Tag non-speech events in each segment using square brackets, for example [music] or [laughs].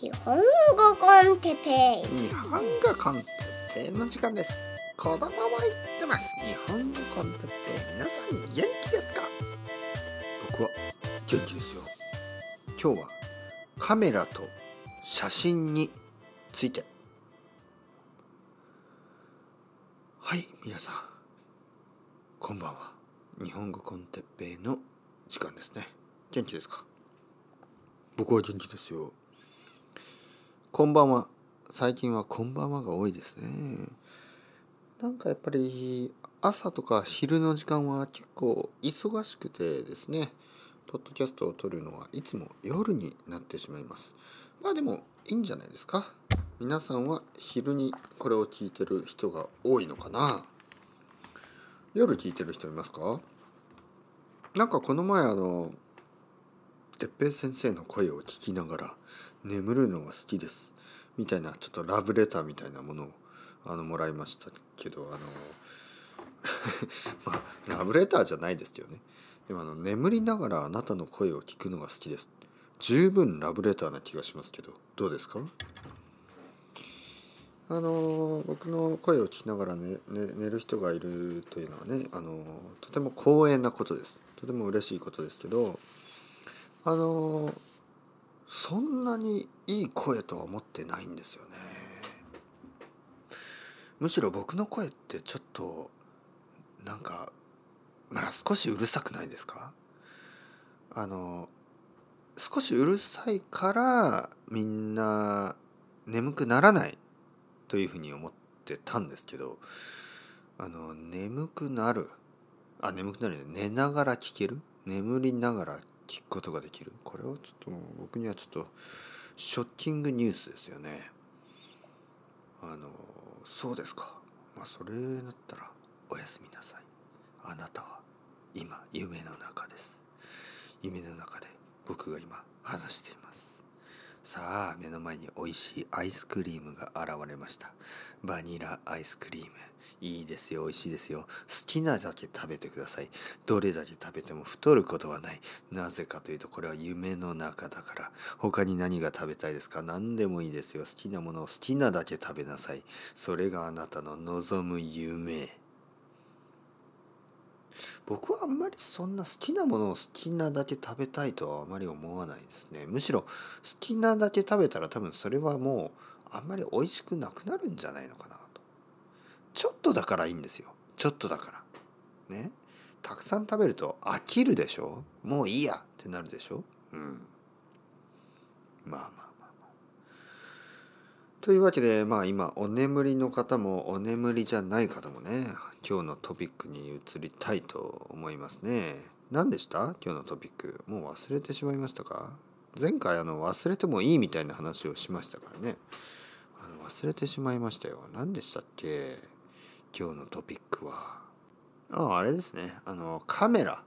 日本語 con Teppei。日本語 con Teppei の時間です。子供も言ってます。日本語 con Teppei 皆さん元気ですか？僕は元気ですよ。今日はカメラと写真について。はい皆さん。こんばんは。日本語 con Teppei の時間ですね。元気ですか？僕は元気ですよ。こんばんは。最近はこんばんはが多いですね。なんかやっぱり朝とか昼の時間は結構忙しくてですねポッドキャストを撮るのはいつも夜になってしまいます。まあでもいいんじゃないですか。皆さんは昼にこれを聞いてる人が多いのかな。夜聞いてる人いますか？なんかこの前あの哲平先生の声を聞きながら眠るのが好きです。みたいなちょっとラブレターみたいなものをあのもらいましたけどあの [laughs] まあラブレターじゃないですよね。でもあの眠りながらあなたの声を聞くのが好きです。十分ラブレターな気がしますけどどうですか？あの僕の声を聞きながら、ねね、寝る人がいるというのはねあのとても光栄なことです。とても嬉しいことですけどあのそんなにいい声とは思ってないんですよね。むしろ僕の声ってちょっとなんかまあ少しうるさくないですか？あの少しうるさいからみんな眠くならないというふうに思ってたんですけどあの眠くなるあ眠くなる寝ながら聞ける？眠りながら聞くことができる？これはちょっと僕にはちょっとショッキングニュースですよね。あのそうですか。まあそれだったらおやすみなさい。あなたは今夢の中です。夢の中で僕が今話しています。さあ目の前に美味しいアイスクリームが現れました。バニラアイスクリーム。いいですよ美味しいですよ。好きなだけ食べてください。どれだけ食べても太ることはない。なぜかというとこれは夢の中だから。他に何が食べたいですか？何でもいいですよ。好きなものを好きなだけ食べなさい。それがあなたの望む夢。僕はあんまりそんな好きなものを好きなだけ食べたいとはあまり思わないですね。むしろ好きなだけ食べたら多分それはもうあんまり美味しくなくなるんじゃないのかな。ちょっとだからいいんですよ。ちょっとだから。ね。たくさん食べると飽きるでしょ？もういいや。ってなるでしょ？うん。まあまあまあまあ。というわけでまあ今お眠りの方もお眠りじゃない方もね今日のトピックに移りたいと思いますね。何でした？今日のトピック。もう忘れてしまいましたか？前回あの忘れてもいいみたいな話をしましたからね。あの忘れてしまいましたよ。何でしたっけ？今日のトピックは。ああ、れですね。あの、カメラ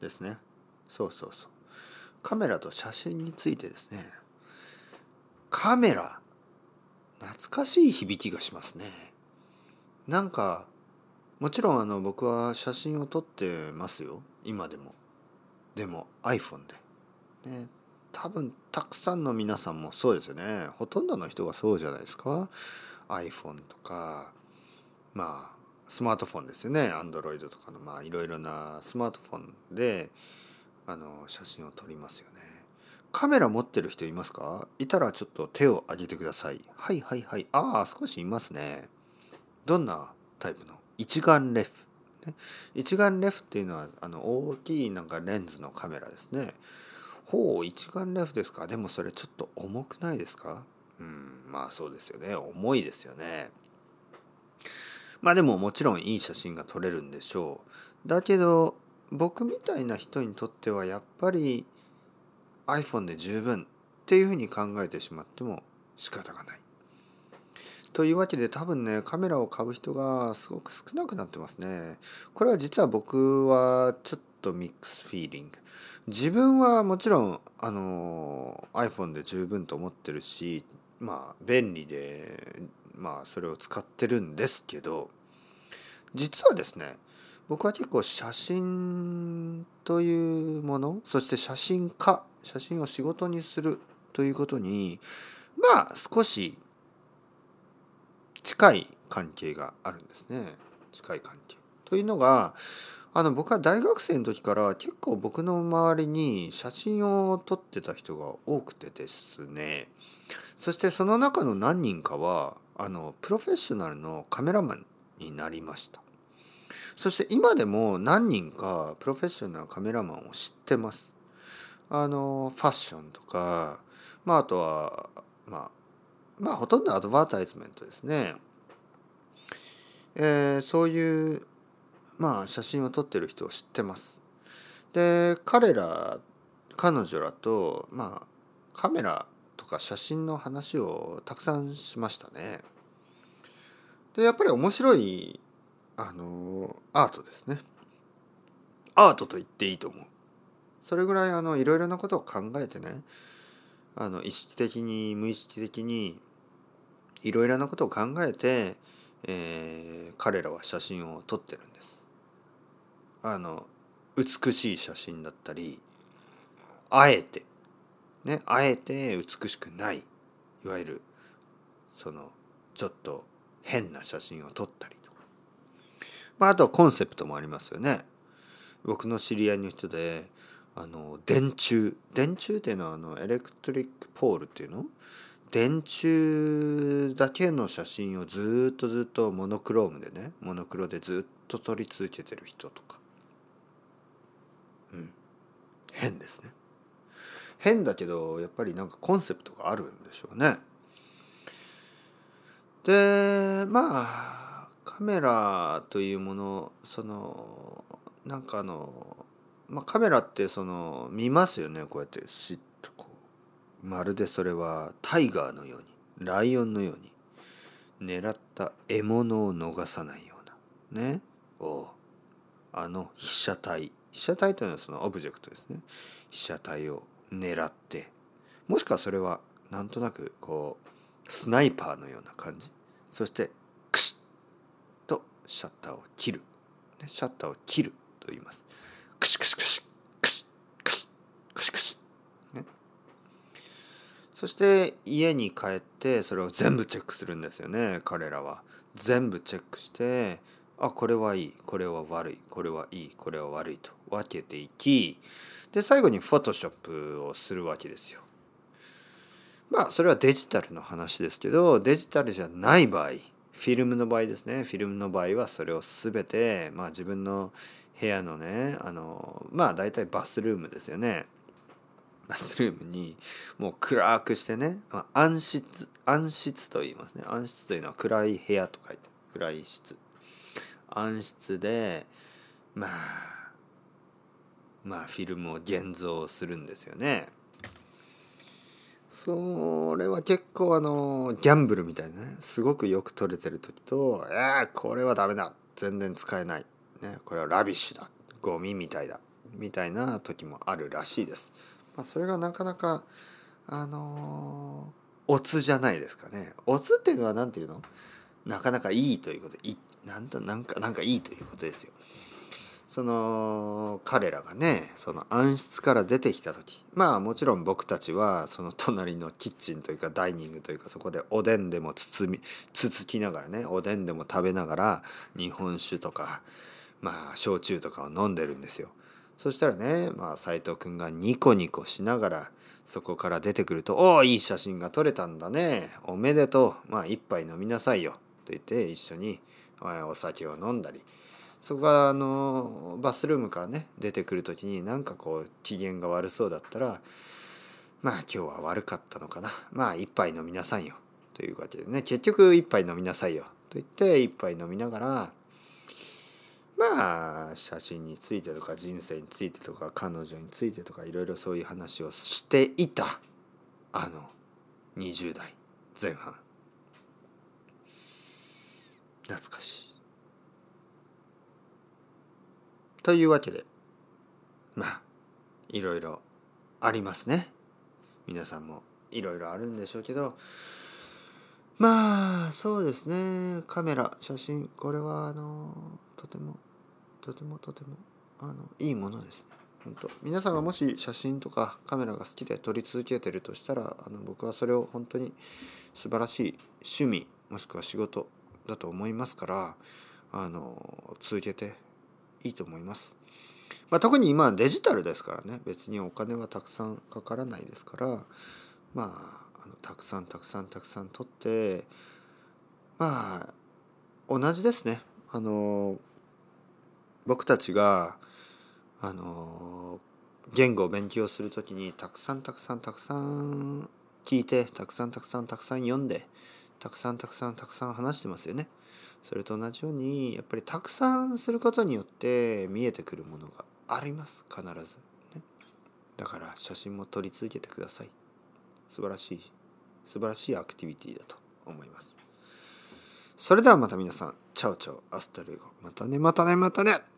ですね。そうそうそう。カメラと写真についてですね。カメラ。懐かしい響きがしますね。なんかもちろんあの僕は写真を撮ってますよ今でもでも iPhone で、ね、多分たくさんの皆さんもそうですよねほとんどの人がそうじゃないですか iPhone とかまあスマートフォンですよね。Android とかのまあいろいろなスマートフォンであの写真を撮りますよね。カメラ持ってる人いますか？いたらちょっと手を挙げてください。はいはいはい。ああ少しいますね。どんなタイプの？一眼レフ、ね、一眼レフっていうのはあの大きいなんかレンズのカメラですね。ほう一眼レフですか？でもそれちょっと重くないですか？うんまあそうですよね。重いですよね。まあでももちろんいい写真が撮れるんでしょうだけど僕みたいな人にとってはやっぱり iPhone で十分っていうふうに考えてしまっても仕方がないというわけで多分ねカメラを買う人がすごく少なくなってますね。これは実は僕はちょっとミックスフィーリング。自分はもちろんあの iPhone で十分と思ってるしまあ便利でまあそれを使ってるんですけど実はですね僕は結構写真というものそして写真家写真を仕事にするということにまあ少し近い関係があるんですね近い関係。というのがあの僕は大学生の時から結構僕の周りに写真を撮ってた人が多くてですねそしてその中の何人かはあのプロフェッショナルのカメラマンになりました。そして今でも何人かプロフェッショナルカメラマンを知ってます。あのファッションとかまああとはまあまあほとんどアドバタイズメントですね。えー、そういうまあ写真を撮ってる人を知ってます。で彼ら彼女らとまあカメラとか写真の話をたくさんしましたね。でやっぱり面白いあのアートですね。アートと言っていいと思う。それぐらいあのいろいろなことを考えてねあの意識的に無意識的にいろいろなことを考えて、えー、彼らは写真を撮ってるんです。あの美しい写真だったりあえて。ねあえて美しくないいわゆるそのちょっと変な写真を撮ったりとか、まあ、あとはコンセプトもありますよね。僕の知り合いの人であの電柱。電柱っていうのはあのエレクトリックポールっていうの？電柱だけの写真をずっとずっとモノクロームでねモノクロでずっと撮り続けてる人とか。うん。変ですね。変だけどやっぱりなんかコンセプトがあるんでしょうね。でまあカメラというものそのなんかあの、まあ、カメラってその見ますよね。こうやってしっとこう。まるでそれはタイガーのようにライオンのように狙った獲物を逃さないような。ね。おあの被写体。被写体というのはそのオブジェクトですね。被写体を狙ってもしくはそれはなんとなくこうスナイパーのような感じ。そしてクシッとシャッターを切る。シャッターを切ると言います。クシクシクシクシクシクシクシ、ね、そして家に帰ってそれを全部チェックするんですよね彼らは全部チェックしてあこれはいいこれは悪いこれはいいこれは悪いと分けていきで最後にフォトショップをするわけですよ。まあそれはデジタルの話ですけどデジタルじゃない場合フィルムの場合ですね。フィルムの場合はそれを全て、まあ、自分の部屋のねあのまあ大体バスルームですよね。バスルームにもう暗くしてね、まあ、暗室暗室と言いますね。暗室というのは暗い部屋と書いて暗い室。暗室でまあまあフィルムを現像するんですよね。それは結構あのギャンブルみたいなねすごくよく撮れてる時と「えー、これはダメだ全然使えない」ね、これはラビッシュだゴミみたいだみたいな時もあるらしいです。まあ、それがなかなかあのー、オツじゃないですかね。オツっていうのは何て言うの？なかなかいいということいなんとなんかなんかいいということですよ。その彼らがねその暗室から出てきた時まあもちろん僕たちはその隣のキッチンというかダイニングというかそこでおでんでも包みつつきながらねおでんでも食べながら日本酒とかまあ焼酎とかを飲んでるんですよ。そしたらねまあ斎藤君がニコニコしながらそこから出てくると「おおいい写真が撮れたんだねおめでとうまあ一杯飲みなさいよ」と言って一緒にお酒を飲んだりそこがあのバスルームからね出てくる時になんかこう機嫌が悪そうだったらまあ今日は悪かったのかな。まあ一杯飲みなさいよというわけでね。結局一杯飲みなさいよと言って一杯飲みながらまあ写真についてとか人生についてとか彼女についてとかいろいろそういう話をしていたあの20代前半。懐かしい。というわけでまあいろいろありますね。皆さんもいろいろあるんでしょうけどまあそうですね。カメラ写真これはあのとてもとてもとてもあのいいものですね。本当皆さんがもし写真とかカメラが好きで撮り続けてるとしたらあの僕はそれを本当に素晴らしい趣味もしくは仕事だと思いますからあの続けていいと思います。まあ、特に今デジタルですからね別にお金はたくさんかからないですからまああのたくさんたくさんたくさん取ってまあ同じですねあの僕たちがあの言語を勉強する時にたくさんたくさんたくさん聞いてたくさんたくさんたくさん読んでたくさんたくさんたくさん話してますよね。それと同じようにやっぱりたくさんすることによって見えてくるものがあります。必ず、ね、だから写真も撮り続けてください。素晴らしい素晴らしいアクティビティだと思います。それではまた皆さん。チャオチャオ。アスタルエゴ。またねまたねまたね。